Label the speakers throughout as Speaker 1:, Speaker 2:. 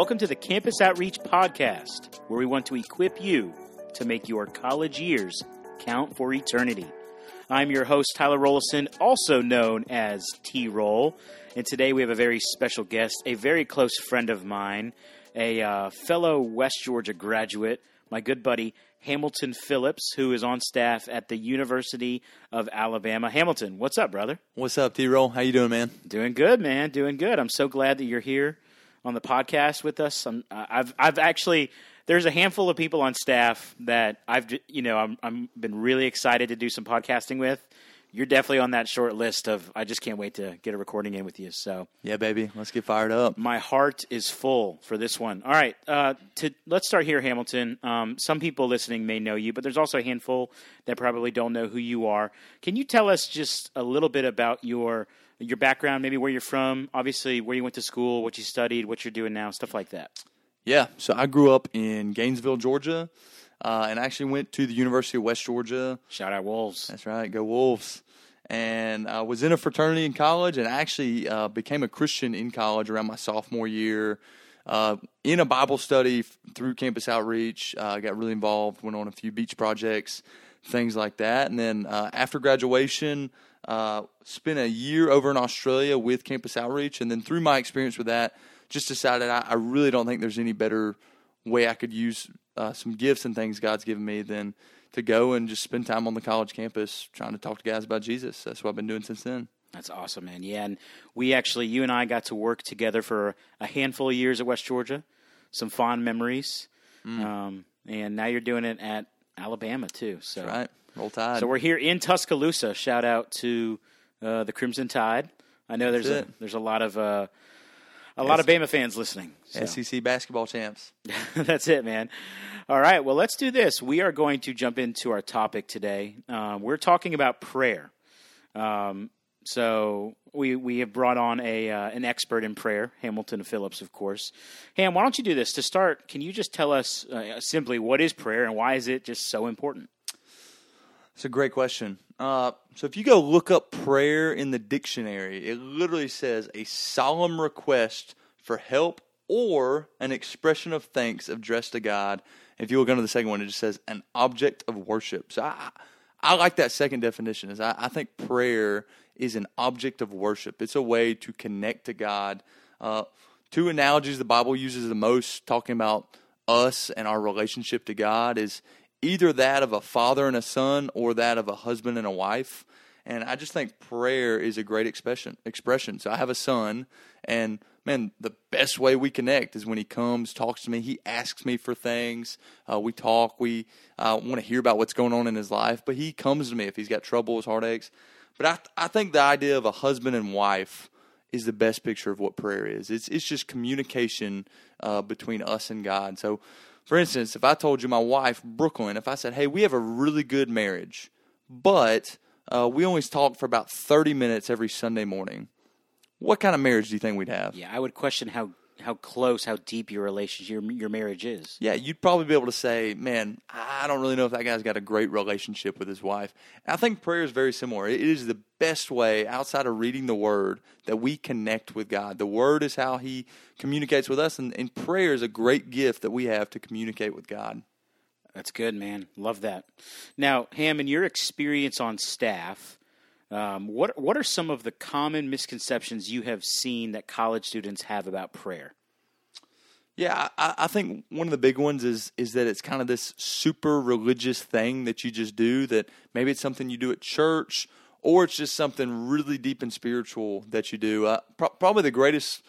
Speaker 1: Welcome to the Campus Outreach Podcast, where we want to equip you to make your college years count for eternity. I'm your host, Tyler Rollison, also known as T Roll, and today we have a very special guest, a very close friend of mine, a uh, fellow West Georgia graduate, my good buddy Hamilton Phillips, who is on staff at the University of Alabama. Hamilton, what's up, brother?
Speaker 2: What's up, T Roll? How you doing, man?
Speaker 1: Doing good, man. Doing good. I'm so glad that you're here on the podcast with us. I'm, I've I've actually there's a handful of people on staff that I've you know I'm I'm been really excited to do some podcasting with you're definitely on that short list of I just can't wait to get a recording in with you. So
Speaker 2: yeah, baby, let's get fired up.
Speaker 1: My heart is full for this one. All right, uh, to let's start here, Hamilton. Um, some people listening may know you, but there's also a handful that probably don't know who you are. Can you tell us just a little bit about your your background, maybe where you're from, obviously where you went to school, what you studied, what you're doing now, stuff like that?
Speaker 2: Yeah, so I grew up in Gainesville, Georgia. Uh, and I actually went to the University of West Georgia.
Speaker 1: Shout out Wolves.
Speaker 2: That's right, go Wolves. And I was in a fraternity in college, and actually uh, became a Christian in college around my sophomore year. Uh, in a Bible study through Campus Outreach, I uh, got really involved. Went on a few beach projects, things like that. And then uh, after graduation, uh, spent a year over in Australia with Campus Outreach, and then through my experience with that, just decided I, I really don't think there's any better way I could use uh, some gifts and things God's given me than to go and just spend time on the college campus trying to talk to guys about Jesus. That's what I've been doing since then.
Speaker 1: That's awesome, man. Yeah, and we actually, you and I got to work together for a handful of years at West Georgia. Some fond memories. Mm. Um, and now you're doing it at Alabama too. So
Speaker 2: That's right, roll tide.
Speaker 1: So we're here in Tuscaloosa. Shout out to uh, the Crimson Tide. I know there's a there's a lot of uh, a lot of Bama fans listening.
Speaker 2: So. SEC basketball champs.
Speaker 1: That's it, man. All right, well, let's do this. We are going to jump into our topic today. Uh, we're talking about prayer. Um, so we we have brought on a uh, an expert in prayer, Hamilton Phillips, of course. Ham, why don't you do this to start? Can you just tell us uh, simply what is prayer and why is it just so important?
Speaker 2: It's a great question. Uh, so if you go look up prayer in the dictionary, it literally says a solemn request for help or an expression of thanks addressed to God. If you look under the second one, it just says an object of worship. So I, I like that second definition. Is I, I think prayer is an object of worship. It's a way to connect to God. Uh, two analogies the Bible uses the most, talking about us and our relationship to God, is either that of a father and a son or that of a husband and a wife. And I just think prayer is a great expression. Expression. So I have a son, and man, the best way we connect is when he comes, talks to me. He asks me for things. Uh, we talk. We uh, want to hear about what's going on in his life. But he comes to me if he's got troubles, heartaches. But I, I think the idea of a husband and wife is the best picture of what prayer is. It's it's just communication uh, between us and God. So for instance, if I told you my wife, Brooklyn, if I said, hey, we have a really good marriage, but uh, we only talk for about 30 minutes every Sunday morning, what kind of marriage do you think we'd have?
Speaker 1: Yeah, I would question how how close, how deep your relationship, your, your marriage is.
Speaker 2: Yeah, you'd probably be able to say, man, I don't really know if that guy's got a great relationship with his wife. And I think prayer is very similar. It is the best way outside of reading the Word that we connect with God. The Word is how He communicates with us, and, and prayer is a great gift that we have to communicate with God.
Speaker 1: That's good, man. Love that. Now, Ham, in your experience on staff, um, what what are some of the common misconceptions you have seen that college students have about prayer?
Speaker 2: Yeah, I, I, think one of the big ones is is that it's kind of this super religious thing that you just do. That maybe it's something you do at church, or it's just something really deep and spiritual that you do. Uh, pro- probably the greatest,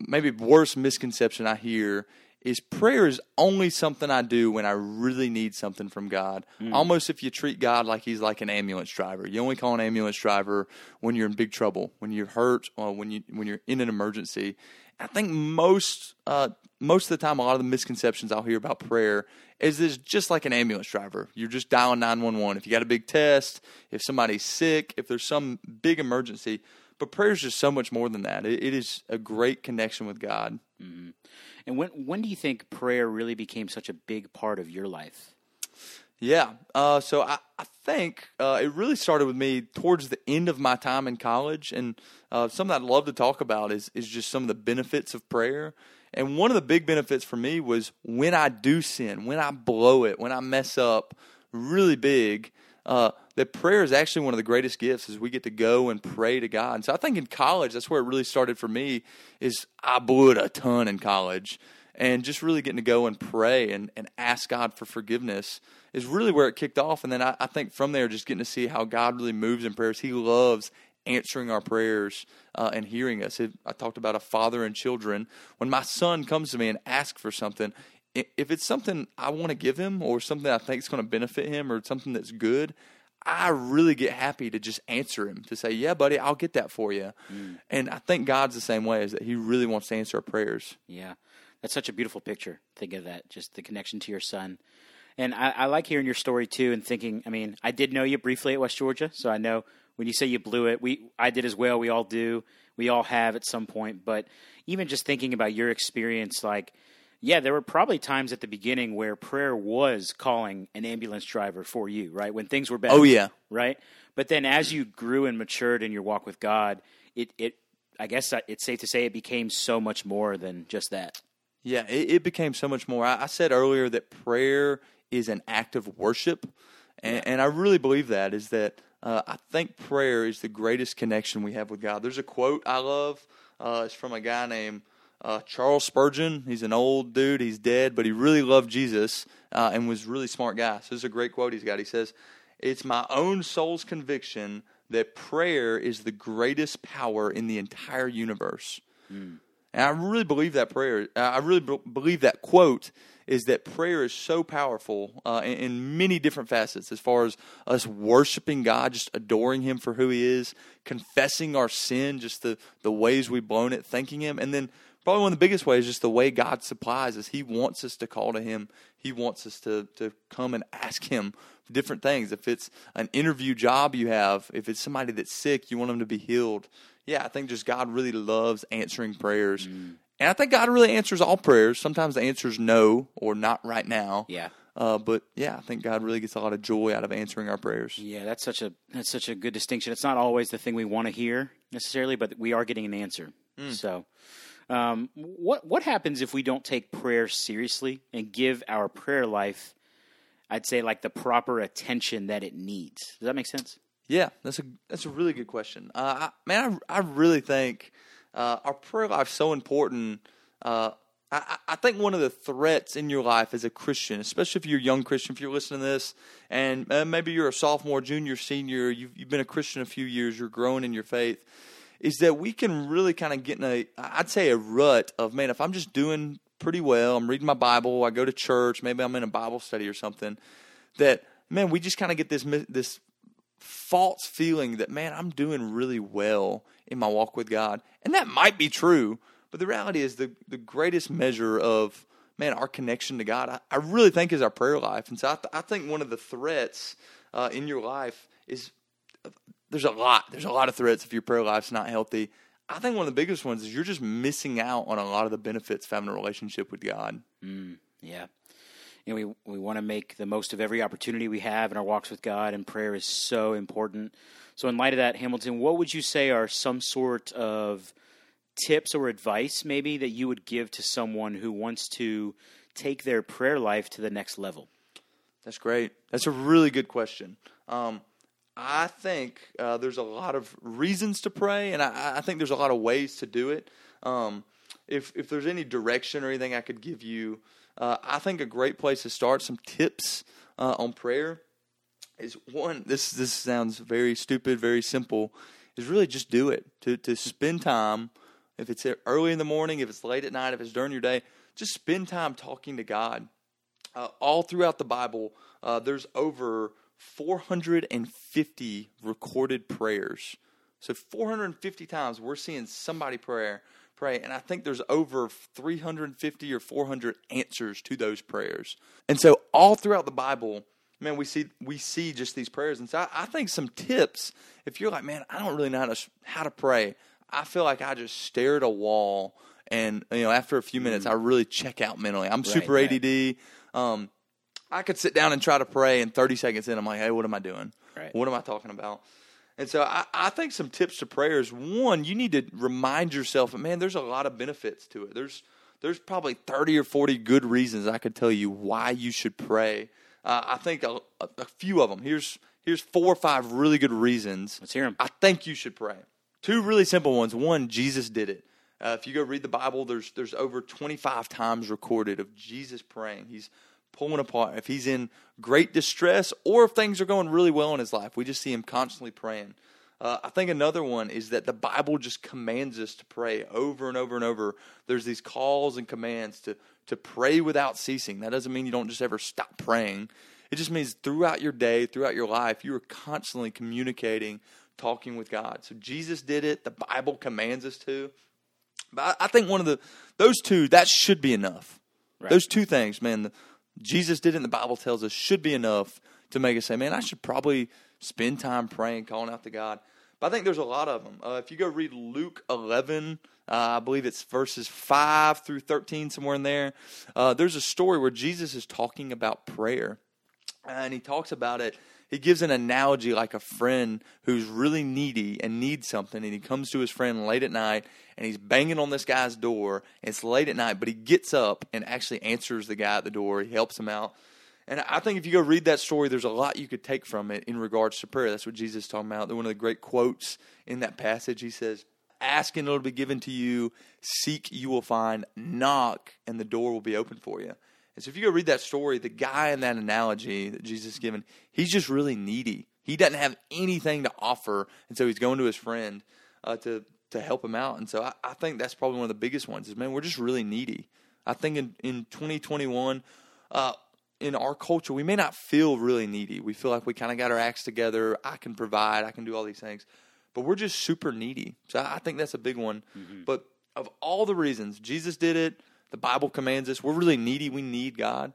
Speaker 2: maybe worst misconception I hear is prayer is only something I do when I really need something from God. Mm. Almost if you treat God like he's like an ambulance driver. You only call an ambulance driver when you're in big trouble, when you're hurt, or when you when you're in an emergency. I think most uh, most of the time, a lot of the misconceptions I'll hear about prayer is this just like an ambulance driver. You're just dialing nine one one. If you got a big test, if somebody's sick, if there's some big emergency. But prayer is just so much more than that. it, it is a great connection with God.
Speaker 1: Mm-hmm. And when when do you think prayer really became such a big part of your life?
Speaker 2: Yeah. Uh, so I, I think uh, it really started with me towards the end of my time in college. And uh, something I'd love to talk about is, is just some of the benefits of prayer. And one of the big benefits for me was when I do sin, when I blow it, when I mess up really big, uh, that prayer is actually one of the greatest gifts is we get to go and pray to God. And so I think in college, that's where it really started for me is I blew it a ton in college. And just really getting to go and pray and, and ask God for forgiveness is really where it kicked off. And then I, I think from there, just getting to see how God really moves in prayers. He loves answering our prayers uh, and hearing us. If, I talked about a father and children. When my son comes to me and asks for something, if it's something I want to give him or something I think is going to benefit him or something that's good, I really get happy to just answer him to say, "Yeah, buddy, I'll get that for you." Mm. And I think God's the same way, is that He really wants to answer our prayers.
Speaker 1: Yeah, that's such a beautiful picture. Think of that, just the connection to your son. And I, I like hearing your story too, and thinking. I mean, I did know you briefly at West Georgia, so I know when you say you blew it, we I did as well. We all do. We all have at some point. But even just thinking about your experience, like yeah, there were probably times at the beginning where prayer was calling an ambulance driver for you, right? When things were bad.
Speaker 2: Oh yeah,
Speaker 1: right. But then as you grew and matured in your walk with God, it it I guess it's safe to say it became so much more than just that.
Speaker 2: Yeah, it, it became so much more. I, I, said earlier that prayer is an act of worship, and, yeah. and I really believe that is that uh, I think prayer is the greatest connection we have with God. There's a quote I love. Uh, it's from a guy named uh, Charles Spurgeon. He's an old dude. He's dead, but he really loved Jesus uh, and was a really smart guy. So this is a great quote he's got. He says, "It's my own soul's conviction that prayer is the greatest power in the entire universe." Mm. And I really believe that prayer. I really believe that quote is that prayer is so powerful uh, in, in, many different facets as far as us worshiping God, just adoring Him for who He is, confessing our sin, just the, the ways we've blown it, thanking Him, and then probably one of the biggest ways is just the way God supplies us. He wants us to call to Him. He wants us to to come and ask Him different things. If it's an interview job you have, if it's somebody that's sick, you want them to be healed. Yeah, I think just God really loves answering prayers. Mm. And I think God really answers all prayers. Sometimes the answer is no or not right now.
Speaker 1: Yeah.
Speaker 2: Uh, but yeah, I think God really gets a lot of joy out of answering our prayers.
Speaker 1: Yeah, that's such a that's such a good distinction. It's not always the thing we want to hear necessarily, but we are getting an answer. Mm. So, um, what what happens if we don't take prayer seriously and give our prayer life, I'd say, like the proper attention that it needs? Does that make sense?
Speaker 2: Yeah, that's a that's a really good question. Uh, I, man, I I really think uh, our prayer life is so important. Uh, I, I, think one of the threats in your life as a Christian, especially if you're a young Christian, if you're listening to this, and uh, maybe you're a sophomore, junior, senior, you've, you've been a Christian a few years, you're growing in your faith is that we can really kind of get in a, I'd say, a rut of, man, if I'm just doing pretty well, I'm reading my Bible, I go to church, maybe I'm in a Bible study or something, that, man, we just kind of get this, this false feeling that, man, I'm doing really well in my walk with God. And that might be true, but the reality is the, the greatest measure of, man, our connection to God, I, I really think is our prayer life. And so I, th- I think one of the threats uh, in your life is there's a lot. There's a lot of threats if your prayer life's not healthy. I think one of the biggest ones is you're just missing out on a lot of the benefits of having a relationship with God.
Speaker 1: Mm, yeah. You know, we we want to make the most of every opportunity we have in our walks with God, and prayer is so important. So, in light of that, Hamilton, what would you say are some sort of tips or advice, maybe, that you would give to someone who wants to take their prayer life to the next level?
Speaker 2: That's great. That's a really good question. Um, I think uh, there's a lot of reasons to pray, and I, I, think there's a lot of ways to do it. Um, if if there's any direction or anything I could give you, uh, I think a great place to start some tips uh, on prayer is one. This this sounds very stupid, very simple. Is really just do it. To to spend time. If it's early in the morning, if it's late at night, if it's during your day, just spend time talking to God. Uh, all throughout the Bible, uh, there's over 450 recorded prayers. So 450 times we're seeing somebody prayer pray and I think there's over 350 or 400 answers to those prayers. And so all throughout the Bible, man, we see we see just these prayers. And so I, I think some tips if you're like, man, I don't really know how to how to pray. I feel like I just stare at a wall and you know after a few minutes mm. I really check out mentally. I'm right, super right. ADD. Um, I could sit down and try to pray, and 30 seconds in, I'm like, hey, what am I doing? Right. What am I talking about? And so I, I think some tips to prayer is one, you need to remind yourself, man, there's a lot of benefits to it. There's there's probably 30 or 40 good reasons I could tell you why you should pray. Uh, I think a, a, a few of them. Here's here's four or five really good reasons.
Speaker 1: Let's hear 'em.
Speaker 2: I think you should pray. Two really simple ones. One, Jesus did it. Uh, if you go read the Bible, there's there's over 25 times recorded of Jesus praying. He's pulling apart. If he's in great distress or if things are going really well in his life, we just see him constantly praying. Uh, I think another one is that the Bible just commands us to pray over and over and over. There's these calls and commands to to pray without ceasing. That doesn't mean you don't just ever stop praying. It just means throughout your day, throughout your life, you are constantly communicating, talking with God. So Jesus did it. The Bible commands us to. But I, I think one of the those two that should be enough.
Speaker 1: Right.
Speaker 2: Those two things, man. The, Jesus did it, and the Bible tells us should be enough to make us say, "Man, I should probably spend time praying, calling out to God." But I think there's a lot of them. Uh, if you go read Luke 11, uh, I believe it's verses 5 through 13, somewhere in there, uh, there's a story where Jesus is talking about prayer. And he talks about it. He gives an analogy like a friend who's really needy and needs something, and he comes to his friend late at night and he's banging on this guy's door. It's late at night, but he gets up and actually answers the guy at the door. He helps him out. And I think if you go read that story, there's a lot you could take from it in regards to prayer. That's what Jesus is talking about. One of the great quotes in that passage, he says, Ask and it'll be given to you. Seek, you will find. Knock, and the door will be open for you. And so if you go read that story, the guy in that analogy that Jesus is given, he's just really needy. He doesn't have anything to offer, and so he's going to his friend uh, to to help him out. And so I, I think that's probably one of the biggest ones. Is man, we're just really needy. I think in in 2021, uh, in our culture, we may not feel really needy. We feel like we kind of got our acts together. I can provide. I can do all these things, but we're just super needy. So I I think that's a big one. But of all the reasons, Jesus did it. The Bible commands us. We're really needy. We need God.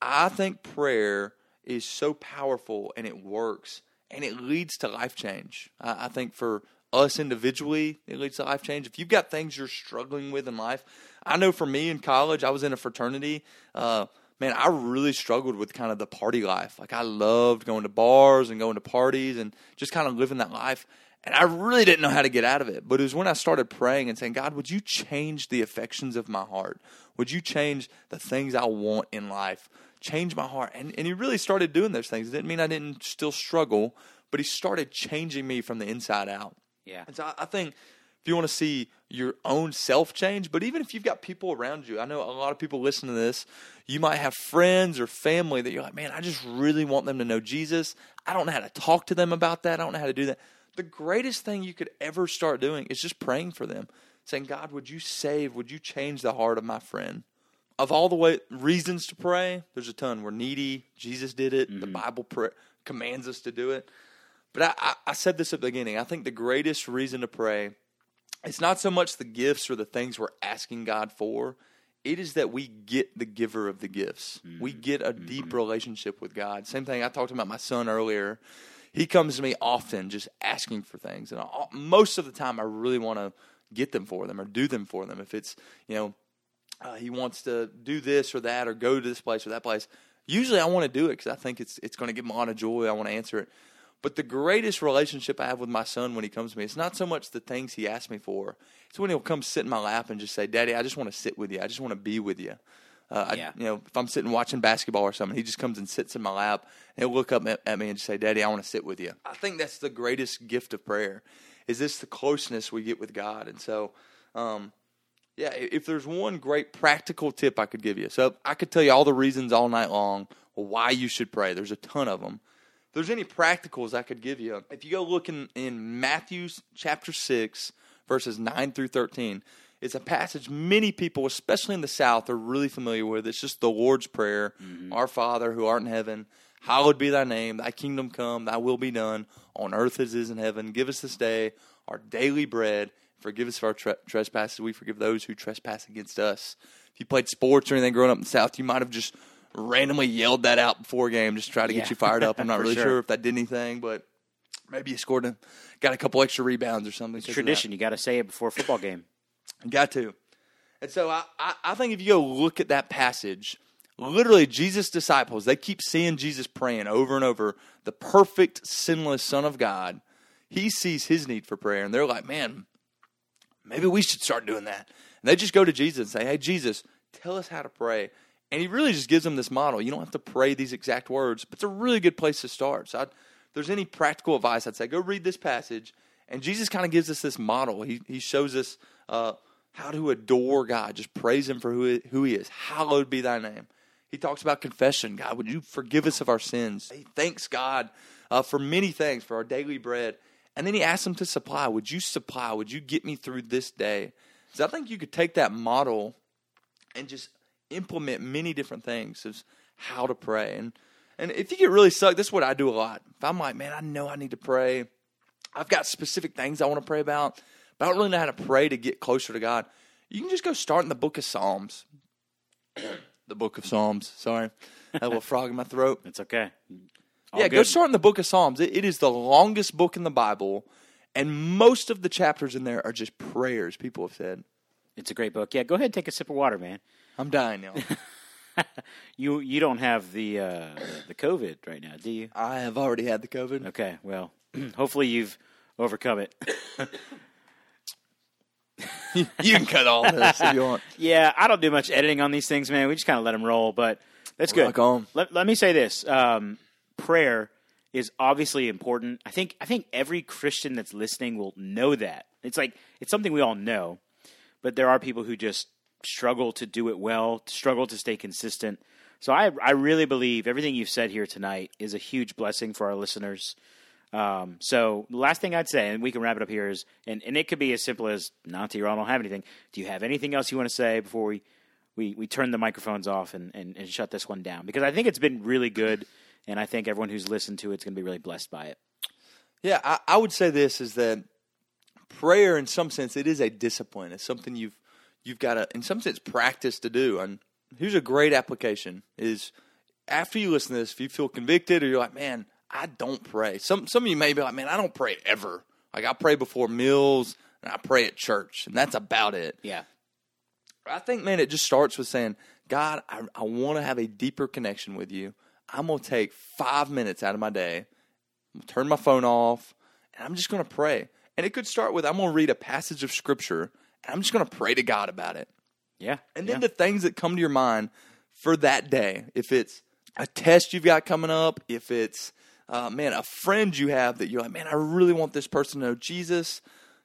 Speaker 2: I think prayer is so powerful and it works and it leads to life change. I, I think for us individually, it leads to life change. If you've got things you're struggling with in life, I know for me in college, I was in a fraternity. Uh, man, I really struggled with kind of the party life. Like I loved going to bars and going to parties and just kind of living that life. And I really didn't know how to get out of it. But it was when I started praying and saying, God, would you change the affections of my heart? Would you change the things I want in life? Change my heart. And, and he really started doing those things. It didn't mean I didn't still struggle, but he started changing me from the inside out.
Speaker 1: Yeah.
Speaker 2: And so I, I think if you want to see your own self change, but even if you've got people around you, I know a lot of people listen to this. You might have friends or family that you're like, man, I just really want them to know Jesus. I don't know how to talk to them about that. I don't know how to do that. The greatest thing you could ever start doing is just praying for them, saying, God, would you save? Would you change the heart of my friend? Of all the way reasons to pray, there's a ton. We're needy. Jesus did it. The mm-hmm. Bible pray, commands us to do it. But I, I, I said this at the beginning. I think the greatest reason to pray it's not so much the gifts or the things we're asking God for. It is that we get the giver of the gifts. We get a deep relationship with God. Same thing I talked about my son earlier. He comes to me often just asking for things. And I, most of the time, I really want to get them for them or do them for them. If it's, you know, uh, he wants to do this or that or go to this place or that place. Usually, I want to do it because I think it's it's going to give him a lot of joy. I want to answer it. But the greatest relationship I have with my son when he comes to me, it's not so much the things he asks me for. It's when he'll come sit in my lap and just say, "Daddy, I just want to sit with you. I just want to be with you." Uh,
Speaker 1: Yeah.
Speaker 2: I, you know, if I'm sitting watching basketball or something, he just comes and sits in my lap and he'll look up at, at me and just say, "Daddy, I want to sit with you." I think that's the greatest gift of prayer. Is this the closeness we get with God? And so, um, yeah, if there's one great practical tip I could give you, so I could tell you all the reasons all night long why you should pray. There's a ton of them. There's any practicals I could give you, if you go look in, in Matthew chapter 6, verses 9 through 13, it's a passage many people, especially in the South, are really familiar with. It's just the Lord's Prayer mm-hmm. Our Father who art in heaven, hallowed be thy name, thy kingdom come, thy will be done on earth as it is in heaven. Give us this day our daily bread. Forgive us for our tre- trespasses. We forgive those who trespass against us. If you played sports or anything growing up in the South, you might have just randomly yelled that out before game just to try to
Speaker 1: Yeah.
Speaker 2: get you fired up. I'm not really
Speaker 1: sure.
Speaker 2: sure. if that did anything, but maybe you scored a, got a couple extra rebounds or something.
Speaker 1: It's
Speaker 2: because of that.
Speaker 1: tradition. You got to say it before a football game.
Speaker 2: Got to. And so I, I, I think if you go look at that passage, literally Jesus' disciples, they keep seeing Jesus praying over and over, the perfect, sinless Son of God. He sees his need for prayer, and they're like, man, maybe we should start doing that. And they just go to Jesus and say, Hey, Jesus, tell us how to pray. And he really just gives them this model. You don't have to pray these exact words, but it's a really good place to start. So, I'd, if there's any practical advice, I'd say go read this passage. And Jesus kind of gives us this model. He, he shows us uh, how to adore God, just praise Him for who he, who he is. Hallowed be thy name. He talks about confession. God, would you forgive us of our sins? He thanks God uh, for many things, for our daily bread. And then he asks them to supply. Would you supply? Would you get me through this day? So I think you could take that model and just implement many different things of how to pray. And and if you get really stuck, this is what I do a lot. If I'm like, man, I know I need to pray. I've got specific things I want to pray about, but I don't really know how to pray to get closer to God. You can just go start in the book of Psalms. the book of Psalms. Sorry. I Had a little frog in my throat.
Speaker 1: It's okay. All
Speaker 2: yeah, go start in the book of Psalms. It, it is the longest book in the Bible, and most of the chapters in there are just prayers people have said.
Speaker 1: It's a great book. Yeah, go ahead and take a sip of water, man.
Speaker 2: I'm dying now.
Speaker 1: You you don't have the uh, the COVID right now, do you?
Speaker 2: I have already had the COVID.
Speaker 1: Okay, well, hopefully you've overcome it.
Speaker 2: you can cut all this if you want.
Speaker 1: yeah, I don't do much editing on these things, man. We just kind of let them roll, but that's good. Let, let me say this: um, prayer is obviously important. I think I think every Christian that's listening will know that. It's like it's something we all know, but there are people who just struggle to do it well, struggle to stay consistent. So I I really believe everything you've said here tonight is a huge blessing for our listeners. Um, so the last thing I'd say, and we can wrap it up here, is and, and it could be as simple as Nanti or I don't have anything. Do you have anything else you want to say before we we, we turn the microphones off and, and, and shut this one down? Because I think it's been really good, and I think everyone who's listened to it's going to be really blessed by it.
Speaker 2: Yeah, I, I would say this is that prayer, in some sense, it is a discipline. It's something you've you've got to, in some sense, practice to do. And here's a great application: is after you listen to this, if you feel convicted or you're like, man, I don't pray. Some some of you may be like, man, I don't pray ever. Like I pray before meals and I pray at church, and that's about it.
Speaker 1: Yeah.
Speaker 2: I think, man, it just starts with saying, God, I, I want to have a deeper connection with you. I'm going to take five minutes out of my day, turn my phone off, and I'm just going to pray. And it could start with, I'm going to read a passage of scripture, I'm just going to pray to God about it.
Speaker 1: Yeah.
Speaker 2: And then
Speaker 1: yeah.
Speaker 2: the things that come to your mind for that day, if it's a test you've got coming up, if it's, uh, man, a friend you have that you're like, man, I really want this person to know Jesus,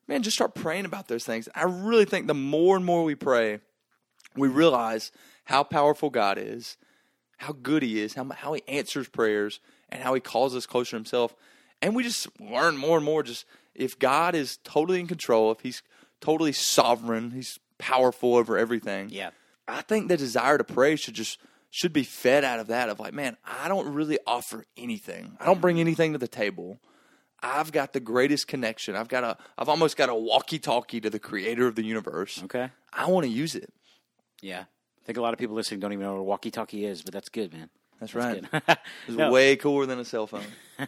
Speaker 2: man, just start praying about those things. I really think the more and more we pray, we realize how powerful God is, how good He is, how, how He answers prayers, and how He calls us closer to Himself. And we just learn more and more just if God is totally in control, if He's totally sovereign, He's powerful over everything.
Speaker 1: yeah.
Speaker 2: I think the desire to pray should just should be fed out of that of like, man, I don't really offer anything. I don't bring mm-hmm. anything to the table. I've got the greatest connection. I've got a I've almost got a walkie-talkie to the creator of the universe.
Speaker 1: Okay.
Speaker 2: I want to use it.
Speaker 1: Yeah. I think a lot of people listening don't even know what a walkie-talkie is, but that's good, man.
Speaker 2: That's right.
Speaker 1: Good.
Speaker 2: It's
Speaker 1: No.
Speaker 2: way cooler than a cell phone.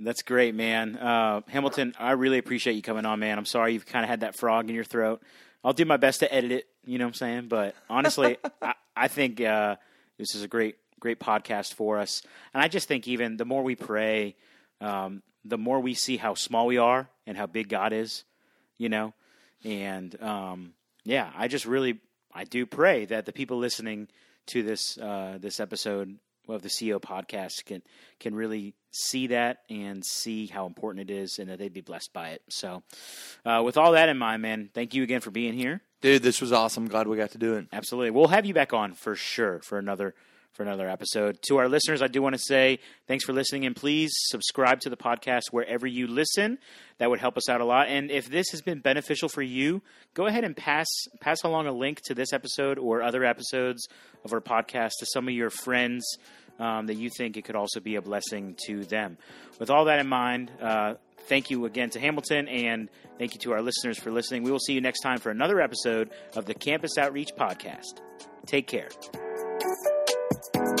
Speaker 1: That's great, man. Uh, Hamilton, I really appreciate you coming on, man. I'm sorry you've kind of had that frog in your throat. I'll do my best to edit it. You know what I'm saying? But honestly, I, I think uh, this is a great, great podcast for us. And I just think even the more we pray, um, the more we see how small we are and how big God is. You know, and um, yeah, I just really, I do pray that the people listening to this uh, this episode of the CEO podcast can can really see that and see how important it is, and that they'd be blessed by it. So, uh, with all that in mind, man, thank you again for being here.
Speaker 2: Dude, this was awesome. Glad we got to do it.
Speaker 1: Absolutely, we'll have you back on for sure for another for another episode. To our listeners, I do want to say thanks for listening, and please subscribe to the podcast wherever you listen. That would help us out a lot. And if this has been beneficial for you, go ahead and pass pass along a link to this episode or other episodes of our podcast to some of your friends um, that you think it could also be a blessing to them. With all that in mind, uh, thank you again to Hamilton, and thank you to our listeners for listening. We will see you next time for another episode of the Campus Outreach Podcast. Take care. Thank you.